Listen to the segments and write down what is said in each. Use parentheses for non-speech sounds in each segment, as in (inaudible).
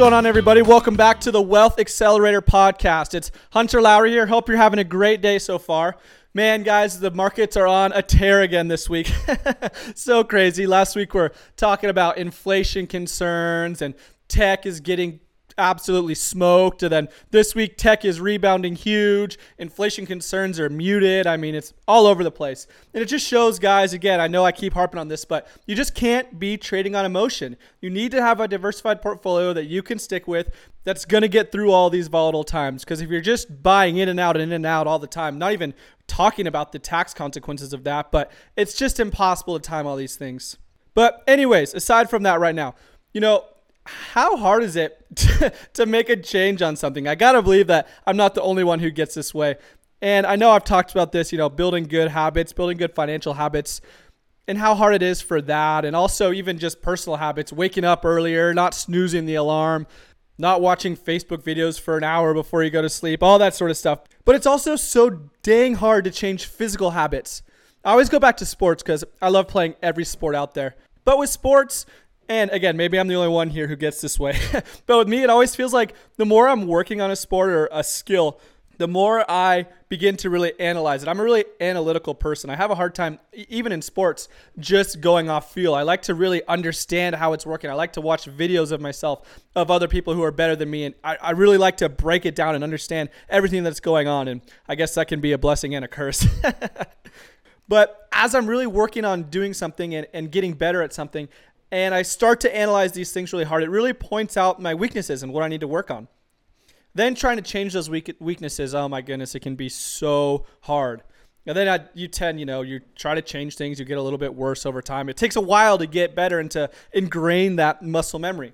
Going on, everybody? Welcome back to the Wealth Accelerator podcast. It's Hunter Lowry here. Hope you're having a great day so far. Man, guys, the markets are on a tear again this week. (laughs) so crazy. Last week we're talking about inflation concerns and tech is getting absolutely smoked. And then this week, tech is rebounding huge. Inflation concerns are muted. I mean, it's all over the place. And it just shows, guys, again, I know I keep harping on this, but you just can't be trading on emotion. You need to have a diversified portfolio that you can stick with that's going to get through all these volatile times. Because if you're just buying in and out and in and out all the time, not even talking about the tax consequences of that, but it's just impossible to time all these things. But, anyways, aside from that, right now, you know, how hard is it (laughs) to, to make a change on something? I got to believe that I'm not the only one who gets this way. And I know I've talked about this, you know, building good habits, building good financial habits, and how hard it is for that. And also, even just personal habits, waking up earlier, not snoozing the alarm, not watching Facebook videos for an hour before you go to sleep, all that sort of stuff. But it's also so dang hard to change physical habits. I always go back to sports because I love playing every sport out there. But with sports, and again, maybe I'm the only one here who gets this way. (laughs) but with me, it always feels like the more I'm working on a sport or a skill, the more I begin to really analyze it. I'm a really analytical person. I have a hard time, even in sports, just going off feel. I like to really understand how it's working. I like to watch videos of myself, of other people who are better than me. And I, I really like to break it down and understand everything that's going on. And I guess that can be a blessing and a curse. (laughs) but as I'm really working on doing something and, and getting better at something, and I start to analyze these things really hard, it really points out my weaknesses and what I need to work on. Then trying to change those weak- weaknesses, oh my goodness, it can be so hard. And then you tend, you know, you try to change things, you get a little bit worse over time. It takes a while to get better and to ingrain that muscle memory.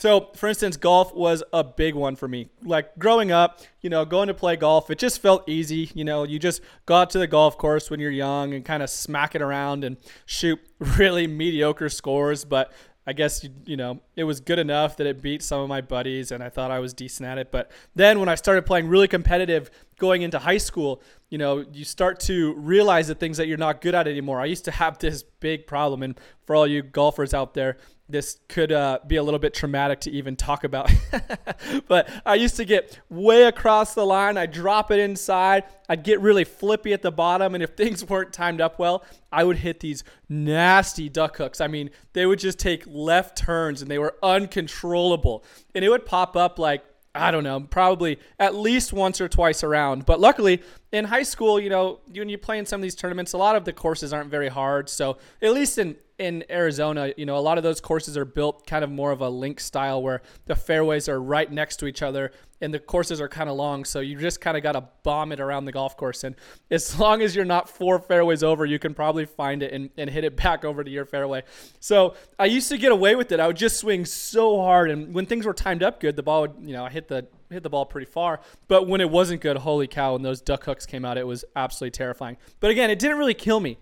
So, for instance, golf was a big one for me. Like growing up, you know, going to play golf, it just felt easy. You know, you just got to the golf course when you're young and kind of smack it around and shoot (laughs) really mediocre scores. But I guess, you know, it was good enough that it beat some of my buddies and I thought I was decent at it. But then when I started playing really competitive going into high school, you know, you start to realize the things that you're not good at anymore. I used to have this big problem. And for all you golfers out there, this could uh, be a little bit traumatic to even talk about. (laughs) but I used to get way across the line. I'd drop it inside. I'd get really flippy at the bottom. And if (laughs) things weren't timed up well, I would hit these nasty duck hooks. I mean, they would just take left turns and they were uncontrollable. And it would pop up like, I don't know, probably at least once or twice around. But luckily, in high school, you know, when you play in some of these tournaments, a lot of the courses aren't very hard. So at least in in Arizona, you know, a lot of those courses are built kind of more of a link style where the fairways are right next to each other and the courses are kind of long. So you just kind of got to bomb it around the golf course. And as (laughs) long as you're not four fairways over, you can probably find it and, and hit it (laughs) back over to your fairway. So I used to get away with it. I would just swing so hard. And when things were timed up good, the ball would, you know, I hit the hit the ball pretty far. But when it wasn't good, holy cow, when those duck hooks came out, it was absolutely terrifying. But again, it didn't really kill me.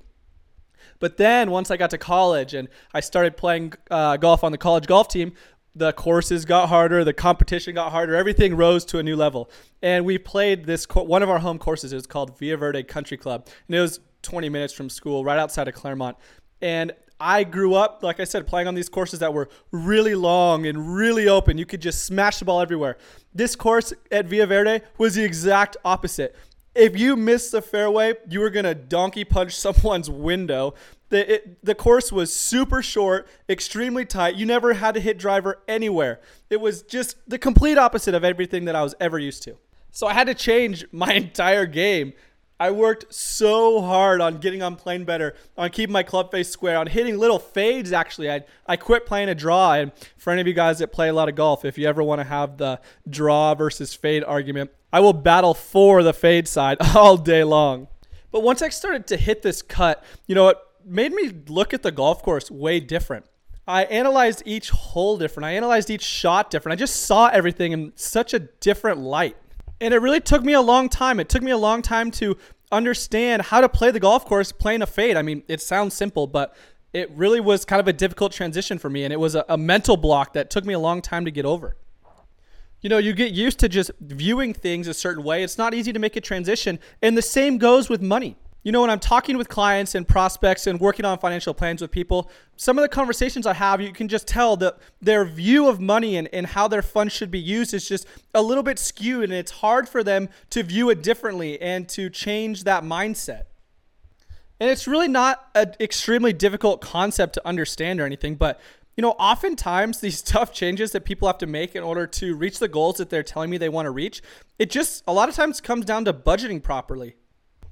But then once I got to college and I started playing uh, golf on the college golf team, the courses got harder, the competition got harder, everything rose to a new level. And we played this one of our home courses. Was called Via Verde Country Club, and it was 20 minutes from school, right outside of Claremont. And I grew up, like I said, playing on these courses that were really long and really open. You could just smash the ball everywhere. This course at Via Verde was the exact opposite if you missed the fairway, you were gonna donkey punch (laughs) someone's window. The it, the course was super short, extremely tight. You never had to hit driver anywhere. It was just the complete opposite of everything that I was ever used to. So I had to change (laughs) my entire game. I worked so hard on getting on playing better, on keeping my club face square, on hitting little fades. Actually, I I quit playing a draw. And for any of you guys that play a lot of golf, if you ever want to have the draw versus fade argument, I will battle for the fade side (laughs) all day long. But once I started to hit this cut, you know, it made me look at the golf course way different. I analyzed each hole different. I analyzed each shot different. I just saw everything in such a different light. And it really took me a long time. It took me a long time to understand how to play the golf course playing a fade. I mean, it sounds simple, but it really was kind of a difficult transition for me. And it was a, a mental block that took me a long time to get over. You know, you get used to just viewing things a certain way. It's not easy to make a transition. And the same goes with money you know, when I'm talking with clients and prospects and working on financial plans with people, some of the conversations I have, you can just tell that their view of money and, and how their funds should be used is just a little bit skewed. And it's hard for them to view it differently and to change that mindset. And it's really not an extremely difficult concept to understand or anything, but you know, oftentimes (laughs) these tough changes that people have to make in order to reach the goals that they're telling me they want to reach, it just a lot of times comes down to budgeting properly.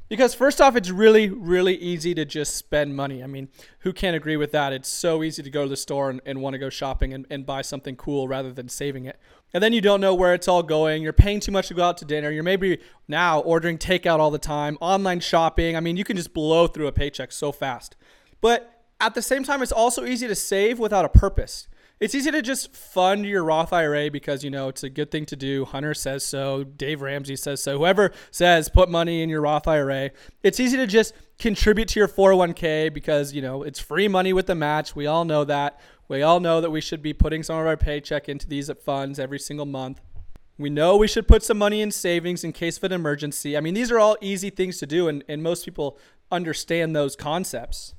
Because first off, it's really, really easy to just spend money. I mean, who can't agree with that? It's so easy to go to the store and, and want to go shopping and, and buy something cool rather than saving it. And then you don't know where it's all going. You're paying too much to go out to dinner. You're maybe now ordering takeout all the time, online shopping. I mean, you can just blow through a paycheck so fast. But at the same time, it's also easy to save without a purpose it's easy to just fund your Roth IRA because you know it's a good thing to do. Hunter says so, Dave Ramsey says so. Whoever says put money in your Roth IRA, it's easy to just contribute to your 401k because you know it's free money with the match. We all know that. We all know that we should be putting some of our paycheck into these funds every single month. We know we should put some money in savings in case of an emergency. I mean, these are all easy things to do, and, and most people understand those concepts.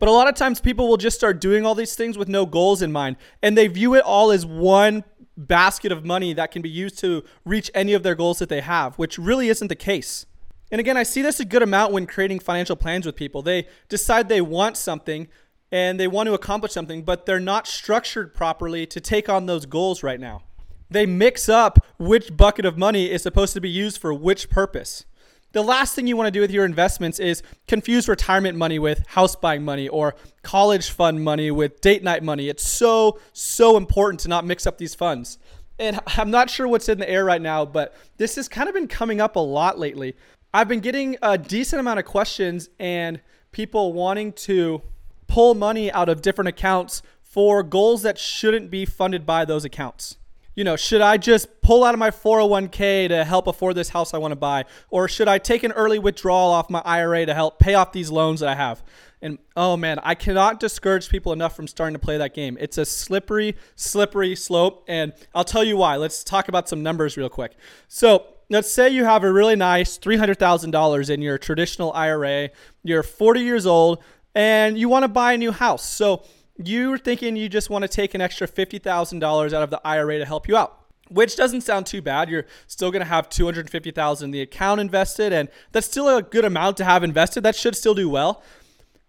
But a lot of times people will just start doing all these things with no goals in mind, and they view it all as one basket of money that can be used to reach any of their goals that they have, which really isn't the case. And again, I see this a good amount when creating financial plans with people. They decide they want something and they want to accomplish something, but they're not structured properly to take on those goals right now. They mix up which bucket of money is supposed to be used for which purpose. The last thing you want to do with your investments is confuse retirement money with house buying money or college fund money with date night money. It's so, so important to not mix up these funds. And I'm not sure what's in the air right now, but this has kind of been coming up a lot lately. I've been getting a decent amount of questions and people wanting to pull money out of different accounts for goals that shouldn't be funded by those accounts you know, should I just pull out of my 401k to help afford this house I want to buy? Or should I take an early withdrawal off my IRA to help pay off these loans that I have? And oh man, I cannot discourage people enough from starting to play that game. It's a slippery, slippery slope. And I'll tell you why. Let's talk about some numbers real quick. So, let's say you have a really nice $300,000 in your traditional IRA, you're 40 years old, and you want to buy a new house. So, you're thinking you just want to take an extra $50,000 out of the IRA to help you out which doesn't sound too bad. You're still going to have 250,000 in the account invested and that's still a good amount to have invested. That should still do well.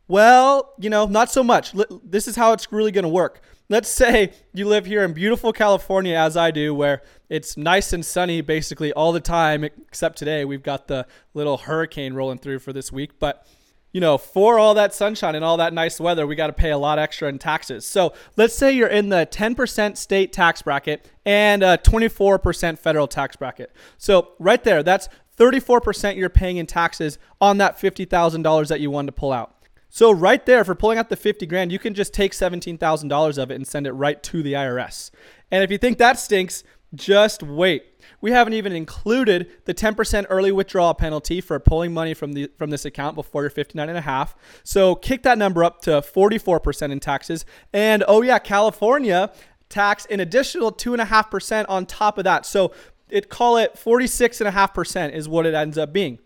Well, you know, not so much. This is how it's really going to work. Let's (laughs) say you live here in beautiful California as I do where it's nice and sunny basically all the time except today we've got the little hurricane rolling through for this week, but you know, for all that sunshine and all that nice weather, we got to pay a lot extra in taxes. So let's say you're in the 10% state tax bracket and a 24% federal tax bracket. So right there, that's 34% you're paying in taxes on that $50,000 that you wanted to pull out. So right there, for pulling out the 50 grand, you can just take $17,000 of it and send it right to the IRS. And if you think that stinks, just wait. We haven't even included the 10% early withdrawal penalty for pulling money from the from this account before you're 59 and a half. So kick that number up to 44% in taxes. And oh yeah, California tax an additional 2.5% on top of that. So it call it 46.5% is what it ends up being.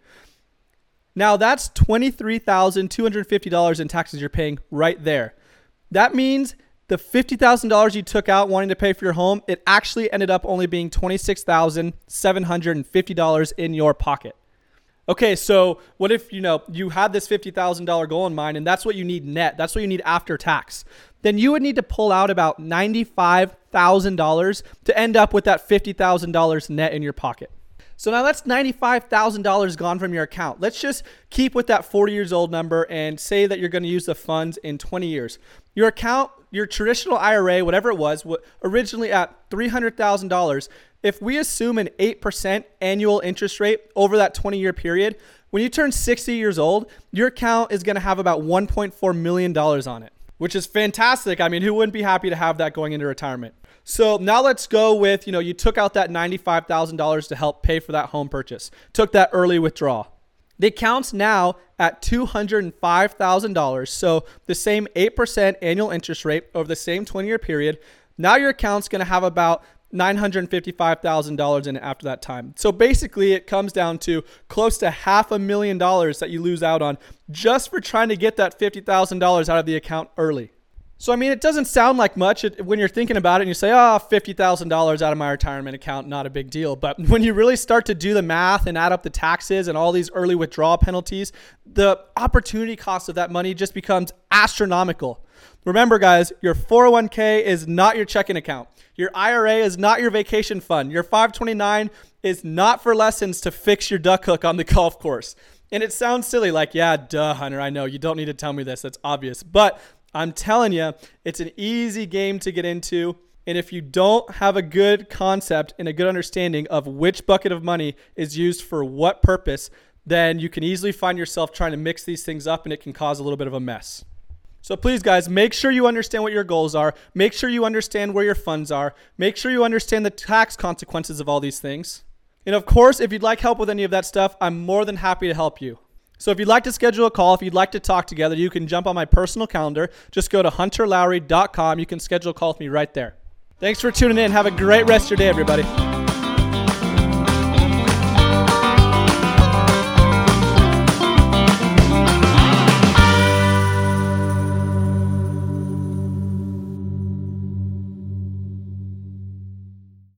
Now that's $23,250 in taxes you're paying right there. That means the $50,000 you took out wanting to pay for your home, it actually ended up only being $26,750 in your pocket. Okay, so what if, you know, you had this $50,000 goal in mind and that's what you need net. That's what you need after tax. Then you would need to pull out about $95,000 to end up with that $50,000 net in your pocket. So now that's $95,000 gone from your account. Let's just keep with that 40 years old number and say that you're going to use the funds in 20 years. Your account, your traditional IRA, whatever it was, originally at $300,000. If we assume an 8% annual interest rate over that 20 year period, when you turn 60 years old, your account is going to have about $1.4 million on it, which is fantastic. I mean, who wouldn't be happy to have that going into retirement? So now let's go with, you know, you took out that $95,000 to help pay for that home purchase, took that early withdrawal. The account's now at $205,000. So the same 8% annual interest rate over the same 20 year period. Now your account's to have about $955,000 in it after that time. So basically, it comes down to close to half a million dollars that you lose out on just for trying to get that $50,000 out of the account early. So, I mean, it doesn't sound like much when you're thinking about it and you say, ah, oh, $50,000 out of my retirement account, not a big deal. But (laughs) when you really start to do the math and add up the taxes and all these early withdrawal penalties, the opportunity cost of that money just becomes astronomical. Remember, guys, your 401k is not your checking account. Your IRA is not your vacation fund. Your 529 is not for lessons to fix your duck hook on the (laughs) golf course. And it sounds silly, like, yeah, duh, Hunter, I know. You don't need to tell me this. That's obvious. But I'm telling you, it's an easy game to get into. And if you don't have a good concept and a good understanding of which bucket of money is used for what purpose, then you can easily find yourself trying to mix these things up and it can cause a little bit of a mess. So please, guys, make sure you understand what your goals are. Make sure you understand where your funds are. Make sure you understand the tax consequences of all these things. And of course, if you'd like help with any of that stuff, I'm more than happy to help you. So if you'd like to schedule a call, if you'd like to talk together, you can jump on my personal calendar. Just go to hunterlowry.com. You can schedule a call with me right there. Thanks for tuning in. Have a great rest of your day, everybody.